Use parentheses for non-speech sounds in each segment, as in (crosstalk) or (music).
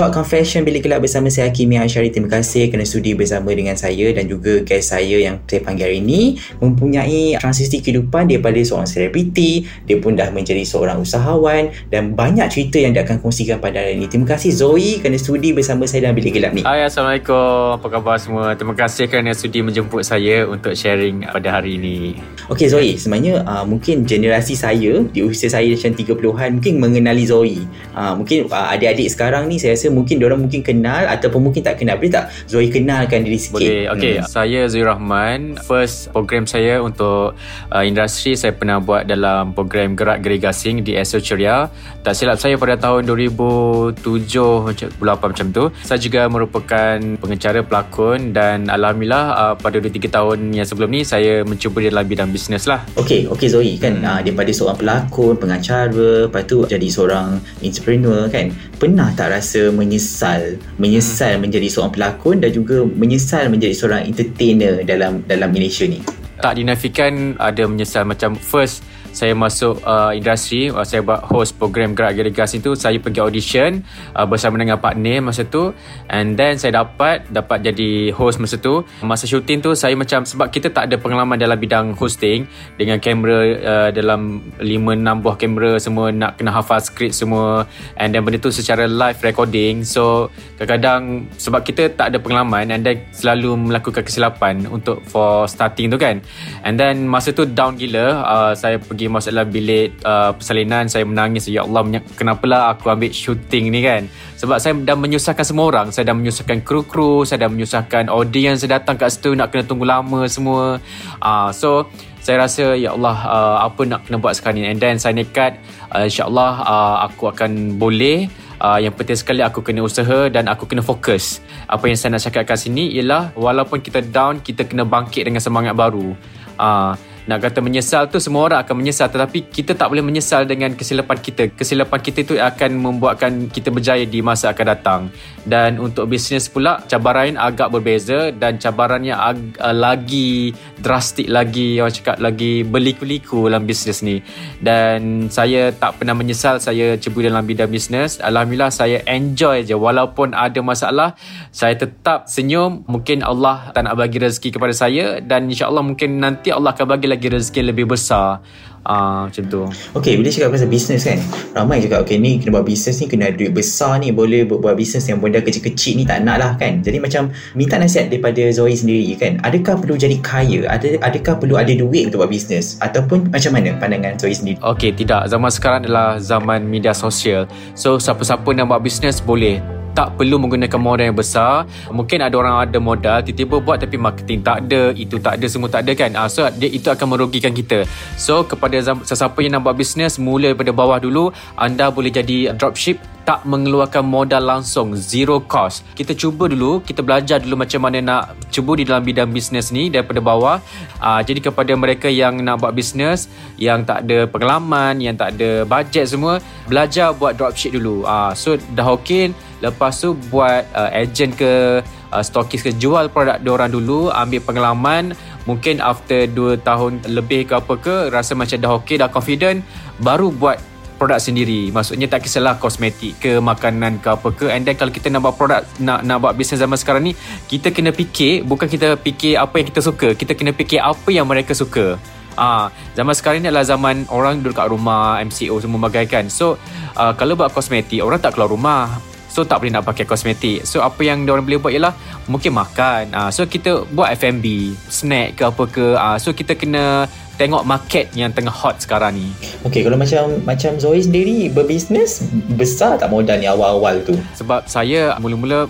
Short Confession Bilik Gelap bersama saya Hakimi Asyari. Terima kasih kerana sudi bersama dengan saya dan juga guest saya yang saya panggil hari ini mempunyai transisi kehidupan daripada seorang selebriti, dia pun dah menjadi seorang usahawan dan banyak cerita yang dia akan kongsikan pada hari ini. Terima kasih Zoe kerana sudi bersama saya dalam Bilik Gelap ni. Hai Assalamualaikum Apa khabar semua Terima kasih kerana sudi menjemput saya Untuk sharing pada hari ini Okey Zoe, sebenarnya uh, mungkin generasi saya di usia saya macam 30-an mungkin mengenali Zoe. Uh, mungkin uh, adik-adik sekarang ni saya rasa mungkin diorang mungkin kenal ataupun mungkin tak kenal. Boleh tak Zoe kenalkan diri sikit? Boleh Okay hmm. Saya Zul Rahman First program saya Untuk uh, industri Saya pernah buat dalam Program Gerak Geri Gasing Di SO Ceria Tak silap saya pada tahun 2007 8 macam tu Saya juga merupakan Pengecara pelakon Dan Alhamdulillah uh, Pada 2-3 tahun yang sebelum ni Saya mencuba dalam bidang bisnes lah Okey, okey Zoe kan hmm. uh, daripada seorang pelakon, pengacara, lepas tu jadi seorang entrepreneur kan. Pernah tak rasa menyesal, menyesal hmm. menjadi seorang pelakon dan juga menyesal menjadi seorang entertainer dalam dalam Malaysia ni? Tak dinafikan ada menyesal macam first saya masuk uh, industri uh, saya buat host program Gerak Gas itu. Saya pergi audition uh, bersama dengan partner masa tu. And then saya dapat dapat jadi host masa tu. Masa syuting tu saya macam sebab kita tak ada pengalaman dalam bidang hosting dengan kamera uh, dalam 5-6 buah kamera semua nak kena hafal skrip semua. And then benda tu secara live recording. So kadang-kadang sebab kita tak ada pengalaman and then selalu melakukan kesilapan untuk for starting tu kan. And then masa tu down gila uh, saya pergi pergi masuk dalam bilik uh, persalinan saya menangis ya Allah kenapalah aku ambil shooting ni kan sebab saya dah menyusahkan semua orang saya dah menyusahkan kru-kru saya dah menyusahkan audience yang datang kat situ nak kena tunggu lama semua uh, so saya rasa ya Allah uh, apa nak kena buat sekarang ni and then saya nekat uh, insyaallah uh, aku akan boleh Uh, yang penting sekali aku kena usaha dan aku kena fokus. Apa yang saya nak cakap kat sini ialah walaupun kita down, kita kena bangkit dengan semangat baru. Uh, nak kata menyesal tu semua orang akan menyesal tetapi kita tak boleh menyesal dengan kesilapan kita. Kesilapan kita itu akan membuatkan kita berjaya di masa akan datang. Dan untuk bisnes pula cabaran agak berbeza dan cabarannya ag- uh, lagi drastik lagi orang cakap lagi berliku-liku dalam bisnes ni. Dan saya tak pernah menyesal saya cuba dalam bidang bisnes. Alhamdulillah saya enjoy je. Walaupun ada masalah saya tetap senyum. Mungkin Allah tak nak bagi rezeki kepada saya dan insyaAllah mungkin nanti Allah akan bagi lagi lagi rezeki lebih besar. Uh, macam tu. Okay bila cakap pasal bisnes kan ramai juga okay ni kena buat bisnes ni kena duit besar ni boleh buat, buat bisnes yang benda kecil-kecil ni tak nak lah kan. Jadi macam minta nasihat daripada Zoe sendiri kan adakah perlu jadi kaya? Ada, adakah perlu ada duit untuk buat bisnes ataupun macam mana pandangan Zoe sendiri? Okay tidak. Zaman sekarang adalah zaman media sosial. So siapa-siapa nak buat bisnes boleh tak perlu menggunakan modal yang besar. Mungkin ada orang ada modal tiba-tiba buat tapi marketing tak ada itu tak ada semua tak ada kan? Uh, so dia, itu akan merugikan kita. So kepada sesiapa yang nak buat bisnes mula daripada bawah dulu anda boleh jadi dropship tak mengeluarkan modal langsung zero cost. Kita cuba dulu kita belajar dulu macam mana nak cuba di dalam bidang bisnes ni daripada bawah. Uh, jadi kepada mereka yang nak buat bisnes yang tak ada pengalaman yang tak ada bajet semua belajar buat dropship dulu. Uh, so dah okay Lepas tu buat uh, agent ke uh, stokis ke jual produk diorang dulu ambil pengalaman. Mungkin after 2 tahun lebih ke apa ke rasa macam dah okay dah confident baru buat produk sendiri. Maksudnya tak kisahlah kosmetik ke makanan ke apa ke. And then kalau kita nak buat produk nak nak buat bisnes zaman sekarang ni kita kena fikir bukan kita fikir apa yang kita suka. Kita kena fikir apa yang mereka suka. Ah, zaman sekarang ni adalah zaman orang duduk kat rumah, MCO semua bagaikan. So, uh, kalau buat kosmetik, orang tak keluar rumah. So tak boleh nak pakai kosmetik. So apa yang diorang boleh buat ialah Mungkin makan. Uh, So kita buat F&B Snack ke apa ke. Uh, So kita kena Tengok market yang tengah hot sekarang ni Okey, kalau macam macam Zoe sendiri berbisnes besar tak modal ni awal-awal tu? Sebab saya mula-mula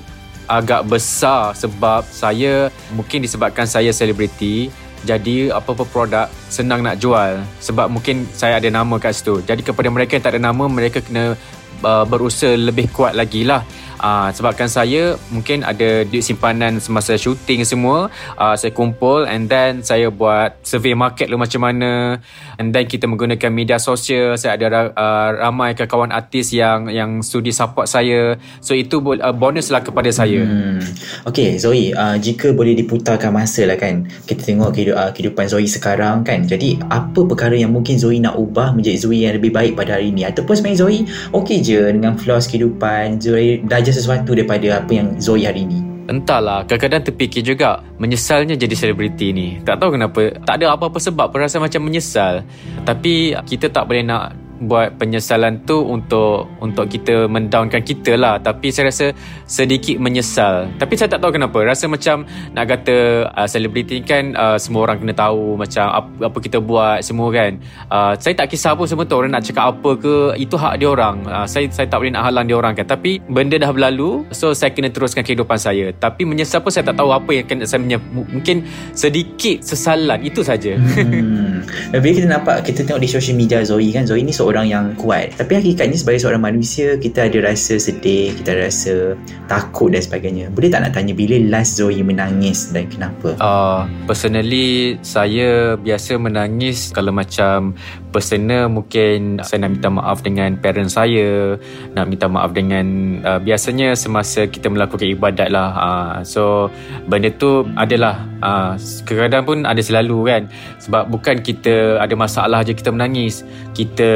agak besar Sebab saya Mungkin disebabkan saya selebriti jadi apa-apa produk senang nak jual sebab mungkin saya ada nama kat situ. Jadi kepada mereka yang tak ada nama mereka kena uh, berusaha lebih kuat lagi lah. Uh, sebabkan saya mungkin ada duit simpanan semasa shooting semua uh, saya kumpul and then saya buat survey market lu macam mana and then kita menggunakan media sosial saya ada uh, ramai kawan artis yang yang sudi support saya so itu uh, bonus lah kepada saya Hmm. Okey, Zoe, uh, jika boleh diputarkan masa lah kan, kita tengok kehidup, kehidupan Zoe sekarang kan. Jadi, apa perkara yang mungkin Zoe nak ubah menjadi Zoe yang lebih baik pada hari ini? Ataupun sebenarnya Zoe okey je dengan flaws kehidupan, Zoe belajar sesuatu daripada apa yang Zoe hari ini. Entahlah, kadang-kadang terfikir juga menyesalnya jadi selebriti ni. Tak tahu kenapa, tak ada apa-apa sebab pun rasa macam menyesal. Tapi kita tak boleh nak buat penyesalan tu untuk untuk kita mendownkan kita lah. Tapi saya rasa sedikit menyesal. Tapi saya tak tahu kenapa. Rasa macam nak kata uh, selebriti kan uh, semua orang kena tahu macam apa, apa kita buat semua kan. Uh, saya tak kisah pun semua tu orang nak cakap apa ke itu hak dia orang. Uh, saya saya tak boleh nak halang dia orang kan. Tapi benda dah berlalu so saya kena teruskan kehidupan saya. Tapi menyesal pun saya tak tahu apa yang kena saya mungkin sedikit sesalan. Itu saja. Hmm. Bila kita nampak, kita tengok di social media Zoe kan, Zoe ni seorang yang kuat. Tapi hakikatnya sebagai seorang manusia, kita ada rasa sedih, kita rasa takut dan sebagainya. Boleh tak nak tanya bila last Zoe menangis dan kenapa? Uh, personally saya biasa menangis kalau macam personal mungkin saya nak minta maaf dengan parents saya nak minta maaf dengan uh, biasanya semasa kita melakukan ibadat lah uh, so benda tu adalah uh, kadang-kadang pun ada selalu kan sebab bukan kita ada masalah je kita menangis kita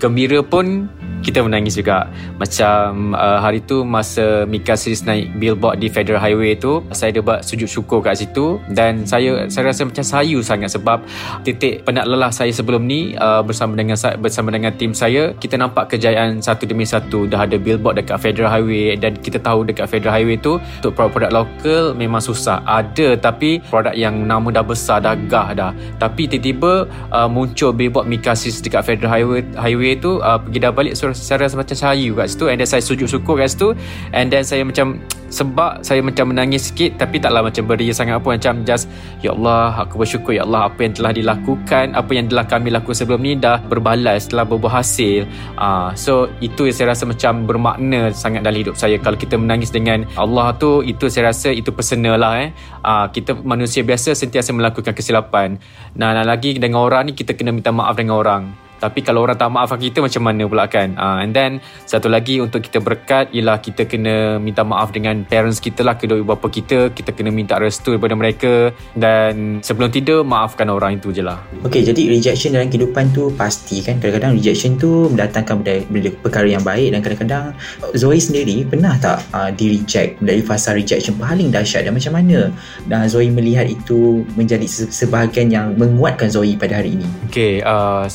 gembira pun kita menangis juga. Macam uh, hari tu masa Mika Series naik billboard di Federal Highway tu saya ada buat sujud syukur kat situ dan saya saya rasa macam sayu sangat sebab titik penat lelah saya sebelum ni uh, bersama dengan bersama dengan tim saya kita nampak kejayaan satu demi satu. Dah ada billboard dekat Federal Highway dan kita tahu dekat Federal Highway tu untuk produk-produk lokal memang susah. Ada tapi produk yang nama dah besar dah gah dah. Tapi tiba-tiba uh, muncul billboard Mika Series dekat Federal Highway highway tu uh, pergi dah balik so, saya rasa macam sayu kat situ. And then saya sujud syukur kat situ. And then saya macam sebab saya macam menangis sikit tapi taklah macam beria sangat pun. Macam just ya Allah aku bersyukur ya Allah apa yang telah dilakukan apa yang telah kami lakukan sebelum ni dah berbalas telah berbuah hasil. Uh, so itu yang saya rasa macam bermakna sangat dalam hidup saya. Kalau kita menangis dengan Allah tu itu saya rasa itu personal lah eh. Uh, kita manusia biasa sentiasa melakukan kesilapan. Nah, nah lagi dengan orang ni kita kena minta maaf dengan orang tapi kalau orang tak maafkan kita macam mana pula kan uh, and then satu lagi untuk kita berkat ialah kita kena minta maaf dengan parents kita lah kedua ibu bapa kita kita kena minta restu daripada mereka dan sebelum tidur maafkan orang itu je lah Okey, jadi rejection dalam kehidupan tu pasti kan. Kadang-kadang rejection tu mendatangkan benda, benda perkara yang baik dan kadang-kadang Zoe sendiri pernah tak uh, di reject dari fasa rejection paling dahsyat dan macam mana dan Zoe melihat itu menjadi se- sebahagian yang menguatkan Zoe pada hari ini. Okay, uh,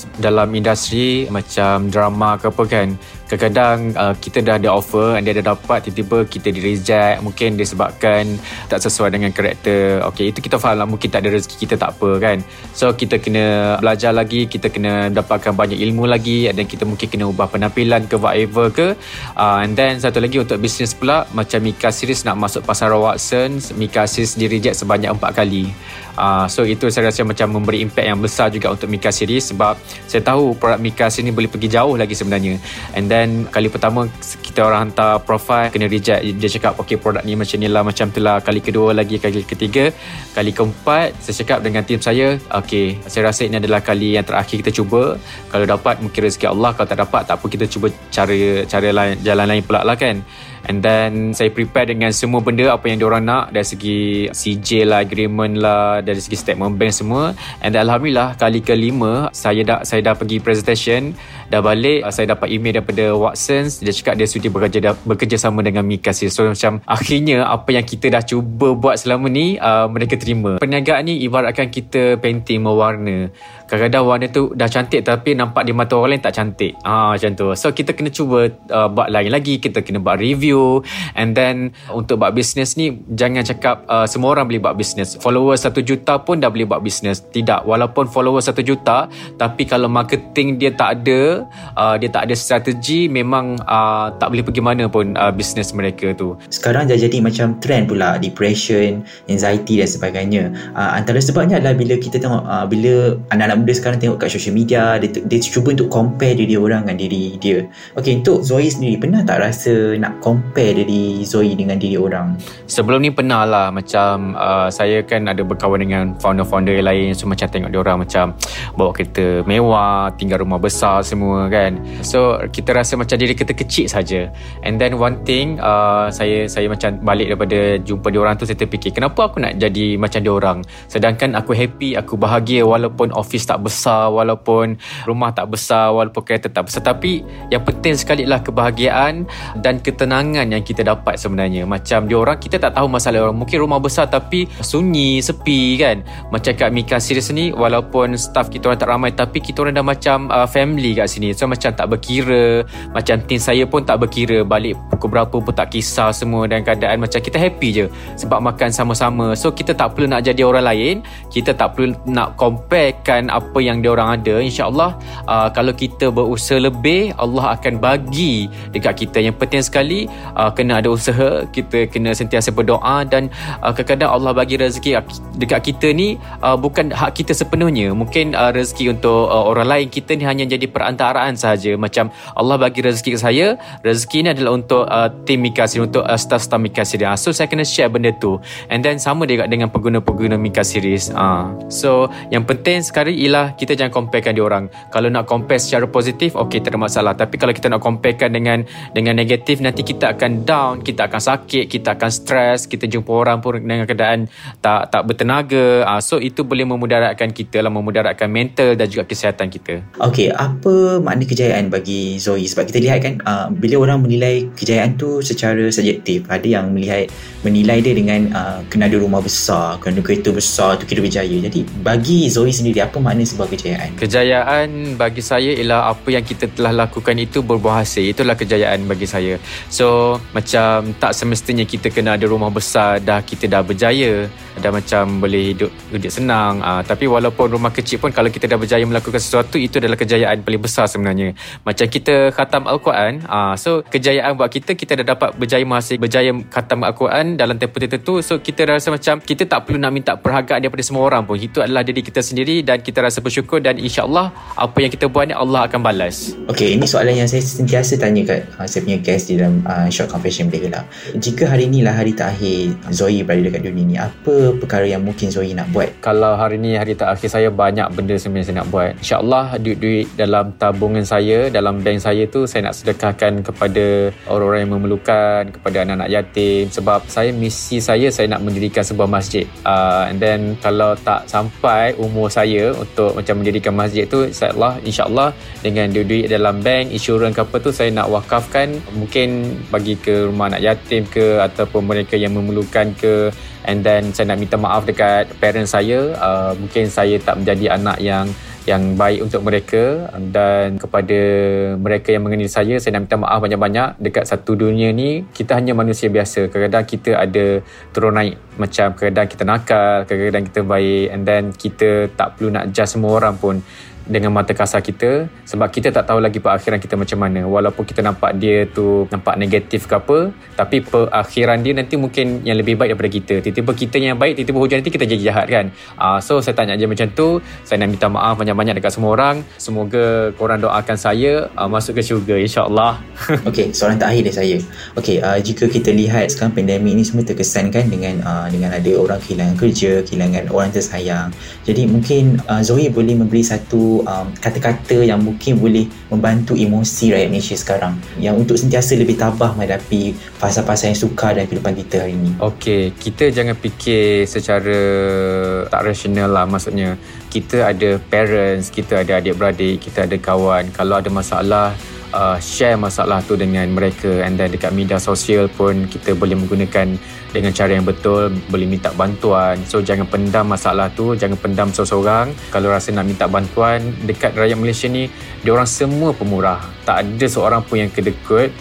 dalam industri macam drama ke apa kan kadang-kadang uh, kita dah ada offer and dia dah dapat tiba-tiba kita di reject. Mungkin disebabkan tak sesuai dengan karakter. Okay itu kita faham lah. Mungkin tak ada rezeki kita tak apa kan? So kita kena belajar lagi. Kita kena dapatkan banyak ilmu lagi. Dan kita mungkin kena ubah penampilan ke whatever ke. Uh, and then satu lagi untuk bisnes pula macam Mika Series nak masuk pasar Watsons. Mika Series di reject sebanyak empat kali. Uh, so itu saya rasa macam memberi impact yang besar juga untuk Mika Series sebab saya tahu produk Mika Series ni boleh pergi jauh lagi sebenarnya. And then kali pertama kita orang hantar profile kena reject. Dia cakap okay produk ni macam ni lah macam tu lah. Kali kedua lagi kali ketiga. Kali keempat saya cakap dengan tim saya okay saya rasa ini adalah kali yang terakhir kita cuba. Kalau dapat mungkin rezeki Allah. Kalau tak dapat tak apa kita cuba cara cara lain, jalan lain pula lah kan And then saya prepare dengan semua benda apa yang diorang nak dari segi CJ lah, agreement lah, dari segi statement bank semua. And then, alhamdulillah kali kelima saya dah saya dah pergi presentation, dah balik saya dapat email daripada Watsons dia cakap dia sudi bekerja bekerja sama dengan Mika. So macam akhirnya apa yang kita dah cuba buat selama ni uh, mereka terima. Perniagaan ni ibaratkan kita painting mewarna. Kadang-kadang warna tu dah cantik tapi nampak di mata orang lain tak cantik. Ah macam tu. So kita kena cuba uh, buat lain lagi, kita kena buat review and then untuk buat bisnes ni jangan cakap uh, semua orang boleh buat bisnes. Followers 1 juta pun dah boleh buat bisnes. Tidak, walaupun followers 1 juta tapi kalau marketing dia tak ada, uh, dia tak ada strategi memang uh, tak boleh pergi mana pun uh, bisnes mereka tu. Sekarang dah jadi macam trend pula depression, anxiety dan sebagainya. Uh, antara sebabnya adalah bila kita tengok uh, bila anak-anak muda sekarang tengok kat social media dia, dia cuba untuk compare diri orang dengan diri dia. Okey, untuk Zoe sendiri pernah tak rasa nak compare diri Zoe dengan diri orang? Sebelum ni pernah lah macam uh, saya kan ada berkawan dengan founder-founder lain so macam tengok dia orang macam bawa kereta mewah, tinggal rumah besar semua kan. So kita rasa macam diri kita kecil saja. And then one thing uh, saya saya macam balik daripada jumpa dia orang tu saya terfikir kenapa aku nak jadi macam dia orang sedangkan aku happy aku bahagia walaupun office tak besar walaupun rumah tak besar walaupun kereta tak besar. Tapi yang penting sekali lah kebahagiaan dan ketenangan yang kita dapat sebenarnya. Macam dia orang kita tak tahu masalah orang. Mungkin rumah besar tapi sunyi sepi kan? Macam kat Mika Series ni walaupun staff kita orang tak ramai tapi kita orang dah macam uh, family kat sini. So macam tak berkira macam tim saya pun tak berkira. Balik pukul berapa pun tak kisah semua dan keadaan macam kita happy je sebab makan sama-sama. So kita tak perlu nak jadi orang lain. Kita tak perlu nak comparekan apa yang dia orang ada insyaallah uh, kalau kita berusaha lebih Allah akan bagi dekat kita. Yang penting sekali uh, kena ada usaha kita kena sentiasa berdoa dan uh, kadang-kadang Allah bagi rezeki dekat kita ni uh, bukan hak kita sepenuhnya. Mungkin uh, rezeki untuk uh, orang lain kita ni hanya jadi perantaraan sahaja macam Allah bagi rezeki ke saya rezeki ni adalah untuk uh, tim Mika Siri untuk uh, staff-staff Mika Siri uh, so saya kena share benda tu. And then sama juga dengan pengguna-pengguna Mika Series uh. so yang penting sekarang ialah kita jangan comparekan dia orang. Kalau nak compare secara positif okey tak ada masalah. Tapi kalau kita nak comparekan dengan dengan negatif nanti kita akan down kita akan sakit kita akan stres kita jumpa orang pun dengan keadaan tak tak bertenaga. Uh, so itu boleh memudaratkan kita lah memudaratkan mental dan juga kesihatan kita. Okey, apa makna kejayaan bagi Zoe? Sebab kita lihat kan uh, bila orang menilai kejayaan tu secara subjektif, ada yang melihat menilai dia dengan uh, kena ada rumah besar, kena kereta besar tu kira berjaya. Jadi bagi Zoe sendiri apa makna sebuah kejayaan? Kejayaan bagi saya ialah apa yang kita telah lakukan itu berbuah hasil. Itulah kejayaan bagi saya. So macam tak semestinya kita kena ada rumah besar dah kita dah berjaya dah macam boleh hidup hidup senang uh, tapi walaupun rumah kecil pun kalau kita dah berjaya melakukan sesuatu itu adalah kejayaan paling besar sebenarnya macam kita khatam Al-Quran uh, so kejayaan buat kita kita dah dapat berjaya menghasil berjaya khatam Al-Quran dalam tempoh tertentu so kita rasa macam kita tak perlu nak minta perhargaan daripada semua orang pun itu adalah diri kita sendiri dan kita rasa bersyukur dan insyaAllah apa yang kita buat ni Allah akan balas Okey, ini soalan yang saya sentiasa tanya kat uh, saya punya guest di dalam uh, Short Confession Boleh Gelap. Jika hari inilah hari terakhir Zoe berada dekat dunia ni, apa perkara yang mungkin Zoe nak buat? kalau hari ni hari terakhir saya banyak benda sebenarnya saya nak buat insyaAllah duit-duit dalam tabungan saya dalam bank saya tu saya nak sedekahkan kepada orang-orang yang memerlukan kepada anak-anak yatim sebab saya misi saya saya nak mendirikan sebuah masjid uh, and then kalau tak sampai umur saya untuk macam mendirikan masjid tu insyaAllah insyaAllah dengan duit-duit dalam bank insurans apa tu saya nak wakafkan. Mungkin bagi ke rumah anak yatim ke ataupun mereka yang memerlukan ke. And then saya nak minta maaf dekat parents saya. Uh, mungkin saya tak menjadi anak yang yang baik untuk mereka dan kepada mereka yang mengenali saya saya nak minta maaf banyak-banyak. Dekat satu dunia ni kita hanya manusia biasa. Kadang-kadang kita ada turun naik macam kadang-kadang kita nakal kadang-kadang kita baik and then kita tak perlu nak judge semua orang pun dengan mata kasar kita sebab kita tak tahu lagi perakhiran kita macam mana. Walaupun kita nampak dia tu nampak negatif ke apa tapi perakhiran dia nanti mungkin yang lebih baik daripada kita. Tiba-tiba kita yang baik tiba-tiba hujan nanti kita jadi jahat kan? Uh, so saya tanya je macam tu. Saya nak minta maaf banyak-banyak dekat semua orang. Semoga korang doakan saya uh, masuk ke syurga insyaAllah. (laughs) Okey, soalan terakhir dari saya. Okey, uh, jika kita lihat sekarang pandemik ni semua terkesan kan dengan uh, dengan ada orang kehilangan kerja, kehilangan orang tersayang. Jadi mungkin uh, Zoe boleh memberi satu um, kata-kata yang mungkin boleh membantu emosi rakyat Malaysia sekarang yang untuk sentiasa lebih tabah menghadapi fasa-fasa yang sukar dalam kehidupan kita hari ini. Okey, kita jangan fikir secara tak rasional lah maksudnya. Kita ada parents, kita ada adik-beradik, kita ada kawan. Kalau ada masalah, uh, share masalah tu dengan mereka. And then dekat media sosial pun kita boleh menggunakan dengan cara yang betul. Boleh minta bantuan. So jangan pendam masalah tu. Jangan pendam seorang-seorang kalau rasa nak minta bantuan dekat rakyat Malaysia ni dia orang semua pemurah. Tak ada seorang pun yang kedekut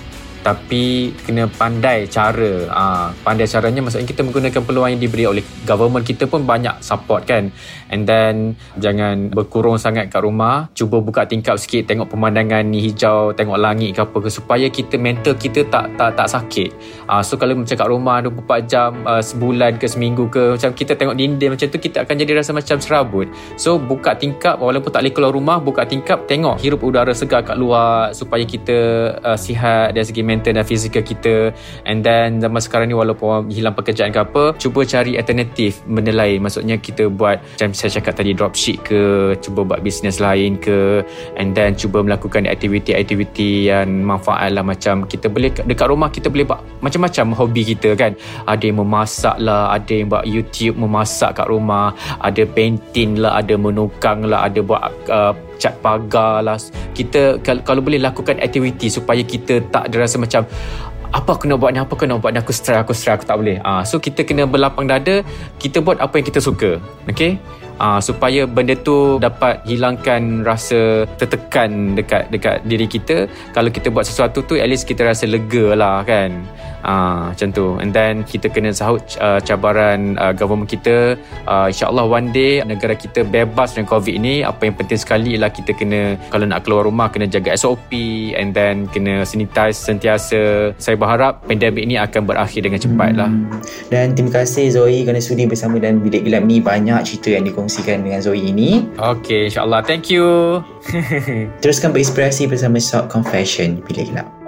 tapi kena pandai cara. Ha, pandai caranya maksudnya kita menggunakan peluang yang diberi oleh government kita pun banyak support kan? And then jangan berkurung sangat kat rumah. Cuba buka tingkap sikit tengok pemandangan ni hijau tengok langit ke apa ke supaya kita mental kita tak tak tak sakit. Ha, so kalau macam kat rumah 24 jam uh, sebulan ke seminggu ke macam kita tengok dinding macam tu kita akan jadi rasa macam serabut. So buka tingkap walaupun tak boleh keluar rumah buka tingkap tengok hirup udara segar kat luar supaya kita uh, sihat dari segi mental dan fizikal kita. And then zaman sekarang ni walaupun hilang pekerjaan ke apa cuba cari alternatif benda lain. Maksudnya kita buat macam saya cakap tadi dropship ke cuba buat bisnes lain ke. And then cuba melakukan aktiviti-aktiviti yang manfaat lah. Macam kita boleh dekat rumah kita boleh buat macam-macam hobi kita kan. Ada yang memasak lah ada yang buat YouTube memasak kat rumah. Ada painting lah ada menukang lah ada buat uh, cat pagar lah. Kita kalau, boleh lakukan aktiviti supaya kita tak rasa macam apa aku nak buat ni? Apa aku nak buat ni? Aku stress aku stress aku tak boleh. Ah so kita kena berlapang dada kita buat apa yang kita suka. Okey Uh, supaya benda tu dapat hilangkan rasa tertekan dekat dekat diri kita. Kalau kita buat sesuatu tu at least kita rasa lega lah kan? Ah, macam tu. And then kita kena sahut uh, cabaran uh, government kita. Uh, insyaAllah one day negara kita bebas dengan covid ni apa yang penting sekali ialah kita kena kalau nak keluar rumah kena jaga SOP and then kena sanitize sentiasa. Saya berharap pandemik ni akan berakhir dengan cepat lah. Hmm. dan terima kasih Zoe kerana sudi bersama dan Bilik Gelap ni. Banyak cerita yang dikongsikan dengan Zoe ini. Ok insyaAllah. Thank you. (laughs) Teruskan berinspirasi bersama Shock Confession Bilik Gelap